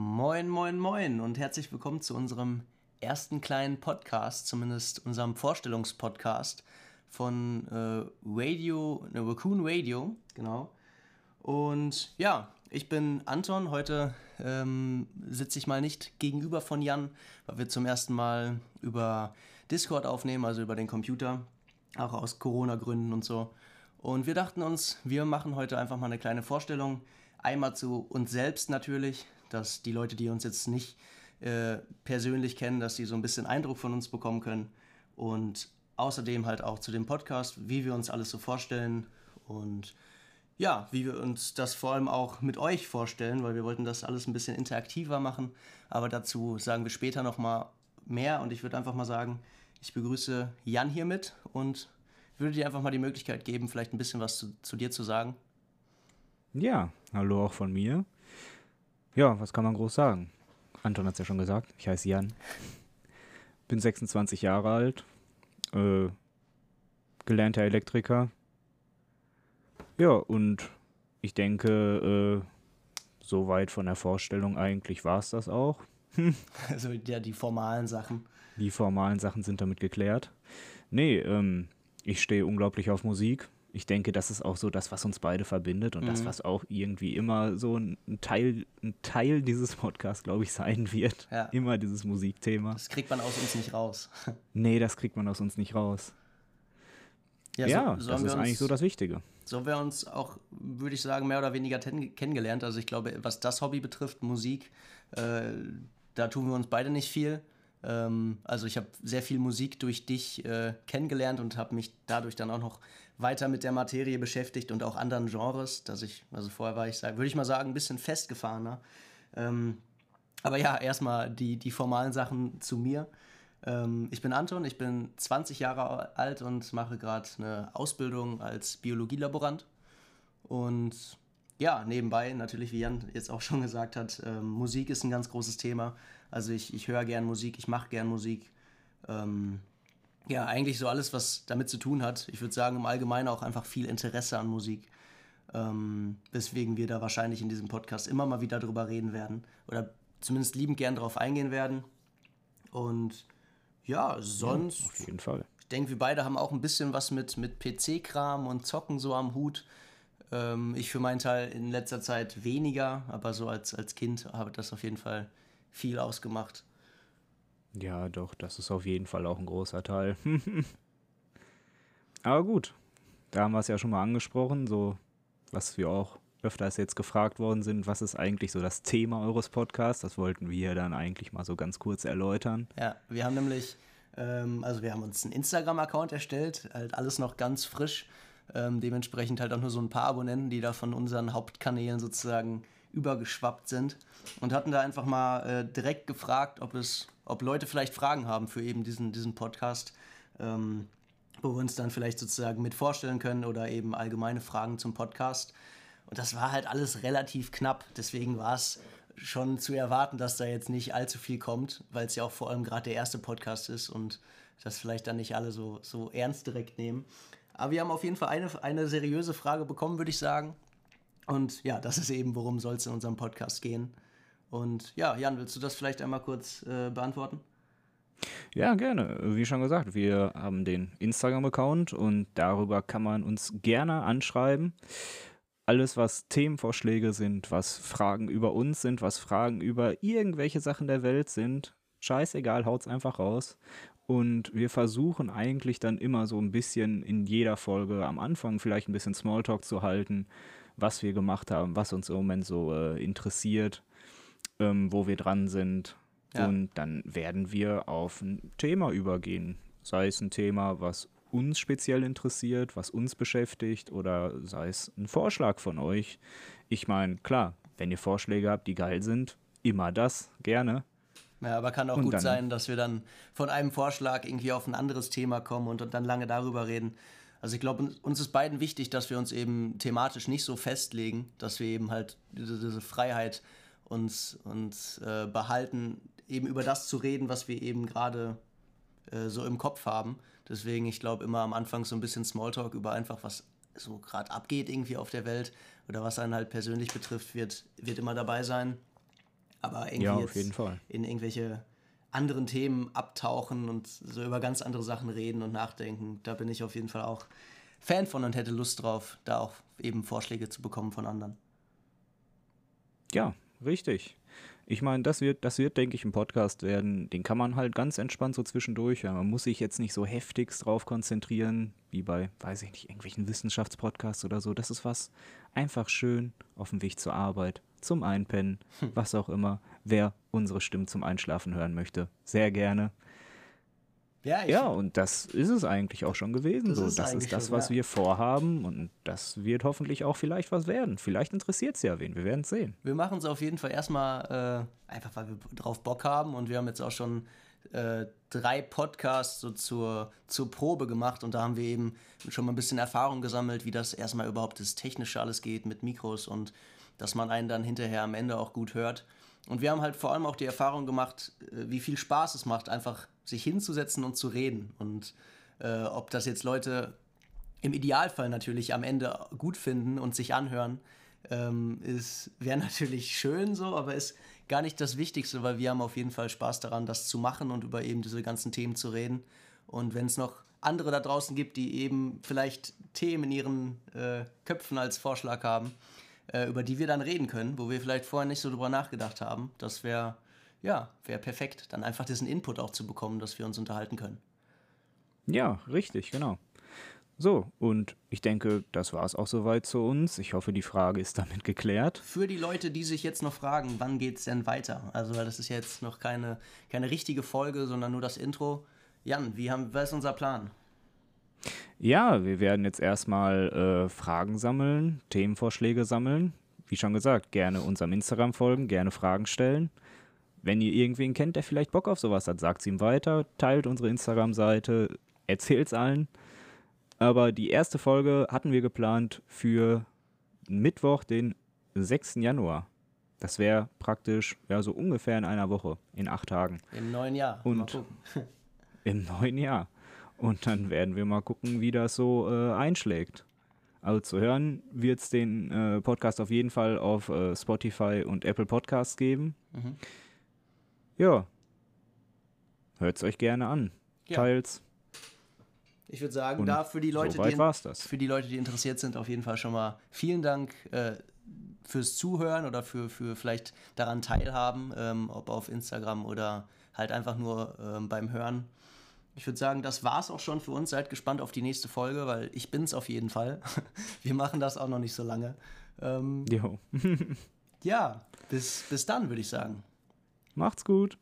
Moin, moin, moin und herzlich willkommen zu unserem ersten kleinen Podcast, zumindest unserem Vorstellungspodcast von äh, Radio, ne, Raccoon Radio, genau. Und ja, ich bin Anton. Heute ähm, sitze ich mal nicht gegenüber von Jan, weil wir zum ersten Mal über Discord aufnehmen, also über den Computer, auch aus Corona-Gründen und so. Und wir dachten uns, wir machen heute einfach mal eine kleine Vorstellung. Einmal zu uns selbst natürlich, dass die Leute, die uns jetzt nicht äh, persönlich kennen, dass sie so ein bisschen Eindruck von uns bekommen können. Und außerdem halt auch zu dem Podcast, wie wir uns alles so vorstellen und ja, wie wir uns das vor allem auch mit euch vorstellen, weil wir wollten das alles ein bisschen interaktiver machen. Aber dazu sagen wir später nochmal mehr und ich würde einfach mal sagen, ich begrüße Jan hiermit und würde dir einfach mal die Möglichkeit geben, vielleicht ein bisschen was zu, zu dir zu sagen. Ja, hallo auch von mir. Ja, was kann man groß sagen? Anton hat es ja schon gesagt, ich heiße Jan, bin 26 Jahre alt, äh, gelernter Elektriker. Ja, und ich denke, äh, soweit von der Vorstellung eigentlich war es das auch. also ja, die formalen Sachen. Die formalen Sachen sind damit geklärt. Nee, ähm, ich stehe unglaublich auf Musik. Ich denke, das ist auch so das, was uns beide verbindet und mhm. das, was auch irgendwie immer so ein Teil, ein Teil dieses Podcasts, glaube ich, sein wird. Ja. Immer dieses Musikthema. Das kriegt man aus uns nicht raus. nee, das kriegt man aus uns nicht raus. Ja, ja so, das ist uns, eigentlich so das Wichtige. So haben wir uns auch, würde ich sagen, mehr oder weniger kennengelernt. Also ich glaube, was das Hobby betrifft, Musik, äh, da tun wir uns beide nicht viel. Ähm, also ich habe sehr viel Musik durch dich äh, kennengelernt und habe mich dadurch dann auch noch weiter mit der Materie beschäftigt und auch anderen Genres, dass ich, also vorher war ich, würde ich mal sagen, ein bisschen festgefahrener. Ähm, aber ja, erstmal die, die formalen Sachen zu mir. Ähm, ich bin Anton, ich bin 20 Jahre alt und mache gerade eine Ausbildung als Biologielaborant. Und ja, nebenbei natürlich, wie Jan jetzt auch schon gesagt hat, ähm, Musik ist ein ganz großes Thema. Also ich, ich höre gern Musik, ich mache gern Musik. Ähm, ja, eigentlich so alles, was damit zu tun hat. Ich würde sagen, im Allgemeinen auch einfach viel Interesse an Musik. Ähm, weswegen wir da wahrscheinlich in diesem Podcast immer mal wieder drüber reden werden. Oder zumindest liebend gern drauf eingehen werden. Und ja, sonst. Ja, auf jeden Fall. Ich denke, wir beide haben auch ein bisschen was mit, mit PC-Kram und Zocken so am Hut. Ähm, ich für meinen Teil in letzter Zeit weniger, aber so als, als Kind habe das auf jeden Fall viel ausgemacht. Ja, doch, das ist auf jeden Fall auch ein großer Teil. Aber gut, da haben wir es ja schon mal angesprochen, so was wir auch öfters jetzt gefragt worden sind, was ist eigentlich so das Thema eures Podcasts? Das wollten wir dann eigentlich mal so ganz kurz erläutern. Ja, wir haben nämlich, ähm, also wir haben uns einen Instagram-Account erstellt, halt alles noch ganz frisch. Ähm, dementsprechend halt auch nur so ein paar Abonnenten, die da von unseren Hauptkanälen sozusagen übergeschwappt sind und hatten da einfach mal äh, direkt gefragt, ob es, ob Leute vielleicht Fragen haben für eben diesen, diesen Podcast, ähm, wo wir uns dann vielleicht sozusagen mit vorstellen können oder eben allgemeine Fragen zum Podcast. Und das war halt alles relativ knapp, deswegen war es schon zu erwarten, dass da jetzt nicht allzu viel kommt, weil es ja auch vor allem gerade der erste Podcast ist und das vielleicht dann nicht alle so, so ernst direkt nehmen. Aber wir haben auf jeden Fall eine, eine seriöse Frage bekommen, würde ich sagen. Und ja, das ist eben, worum soll es in unserem Podcast gehen. Und ja, Jan, willst du das vielleicht einmal kurz äh, beantworten? Ja, gerne. Wie schon gesagt, wir haben den Instagram-Account und darüber kann man uns gerne anschreiben. Alles, was Themenvorschläge sind, was Fragen über uns sind, was Fragen über irgendwelche Sachen der Welt sind, scheißegal, haut's einfach raus. Und wir versuchen eigentlich dann immer so ein bisschen in jeder Folge am Anfang vielleicht ein bisschen Smalltalk zu halten, was wir gemacht haben, was uns im Moment so äh, interessiert, ähm, wo wir dran sind. Ja. Und dann werden wir auf ein Thema übergehen. Sei es ein Thema, was uns speziell interessiert, was uns beschäftigt oder sei es ein Vorschlag von euch. Ich meine, klar, wenn ihr Vorschläge habt, die geil sind, immer das, gerne. Ja, aber kann auch und gut dann, sein, dass wir dann von einem Vorschlag irgendwie auf ein anderes Thema kommen und dann lange darüber reden. Also ich glaube, uns ist beiden wichtig, dass wir uns eben thematisch nicht so festlegen, dass wir eben halt diese, diese Freiheit uns, uns äh, behalten, eben über das zu reden, was wir eben gerade äh, so im Kopf haben. Deswegen, ich glaube, immer am Anfang so ein bisschen Smalltalk über einfach, was so gerade abgeht irgendwie auf der Welt oder was einen halt persönlich betrifft, wird, wird immer dabei sein. Aber irgendwie Ja, auf jeden Fall. in irgendwelche anderen Themen abtauchen und so über ganz andere Sachen reden und nachdenken, da bin ich auf jeden Fall auch Fan von und hätte Lust drauf, da auch eben Vorschläge zu bekommen von anderen. Ja, richtig. Ich meine, das wird, das wird, denke ich, ein Podcast werden. Den kann man halt ganz entspannt so zwischendurch. hören. Man muss sich jetzt nicht so heftigst drauf konzentrieren, wie bei, weiß ich nicht, irgendwelchen Wissenschaftspodcasts oder so. Das ist was einfach schön auf dem Weg zur Arbeit, zum Einpennen, was auch immer. Wer unsere Stimmen zum Einschlafen hören möchte, sehr gerne. Ja, ich, Ja, und das ist es eigentlich auch schon gewesen. Das so, ist das ist das, was ja. wir vorhaben und das wird hoffentlich auch vielleicht was werden. Vielleicht interessiert es ja wen. Wir werden es sehen. Wir machen es auf jeden Fall erstmal äh, einfach, weil wir drauf Bock haben und wir haben jetzt auch schon äh, drei Podcasts so zur, zur Probe gemacht und da haben wir eben schon mal ein bisschen Erfahrung gesammelt, wie das erstmal überhaupt das Technische alles geht mit Mikros und dass man einen dann hinterher am Ende auch gut hört. Und wir haben halt vor allem auch die Erfahrung gemacht, äh, wie viel Spaß es macht, einfach sich hinzusetzen und zu reden. Und äh, ob das jetzt Leute im Idealfall natürlich am Ende gut finden und sich anhören, ähm, wäre natürlich schön so, aber ist gar nicht das Wichtigste, weil wir haben auf jeden Fall Spaß daran, das zu machen und über eben diese ganzen Themen zu reden. Und wenn es noch andere da draußen gibt, die eben vielleicht Themen in ihren äh, Köpfen als Vorschlag haben, äh, über die wir dann reden können, wo wir vielleicht vorher nicht so drüber nachgedacht haben, das wäre ja wäre perfekt, dann einfach diesen Input auch zu bekommen, dass wir uns unterhalten können. Ja, richtig, genau. So, und ich denke, das war es auch soweit zu uns. Ich hoffe, die Frage ist damit geklärt. Für die Leute, die sich jetzt noch fragen, wann geht es denn weiter? Also, weil das ist jetzt noch keine, keine richtige Folge, sondern nur das Intro. Jan, wie haben, was ist unser Plan? Ja, wir werden jetzt erstmal äh, Fragen sammeln, Themenvorschläge sammeln. Wie schon gesagt, gerne unserem Instagram folgen, gerne Fragen stellen. Wenn ihr irgendwen kennt, der vielleicht Bock auf sowas hat, sagt es ihm weiter, teilt unsere Instagram-Seite, erzählt es allen. Aber die erste Folge hatten wir geplant für Mittwoch, den 6. Januar. Das wäre praktisch ja so ungefähr in einer Woche, in acht Tagen. Im neuen Jahr. Und-. Im neuen Jahr. Und dann werden wir mal gucken, wie das so äh, einschlägt. Also zu hören wird es den äh, Podcast auf jeden Fall auf äh, Spotify und Apple Podcasts geben. Mhm. Ja. Hört es euch gerne an. Ja. Teils. Ich würde sagen, Und da für die Leute, Soweit die, für die Leute, die interessiert sind, auf jeden Fall schon mal vielen Dank äh, fürs Zuhören oder für, für vielleicht daran teilhaben, ähm, ob auf Instagram oder halt einfach nur ähm, beim Hören. Ich würde sagen, das war's auch schon für uns. Seid gespannt auf die nächste Folge, weil ich bin's auf jeden Fall. Wir machen das auch noch nicht so lange. Ähm, Jo. ja, bis, bis dann, würde ich sagen. Macht's gut.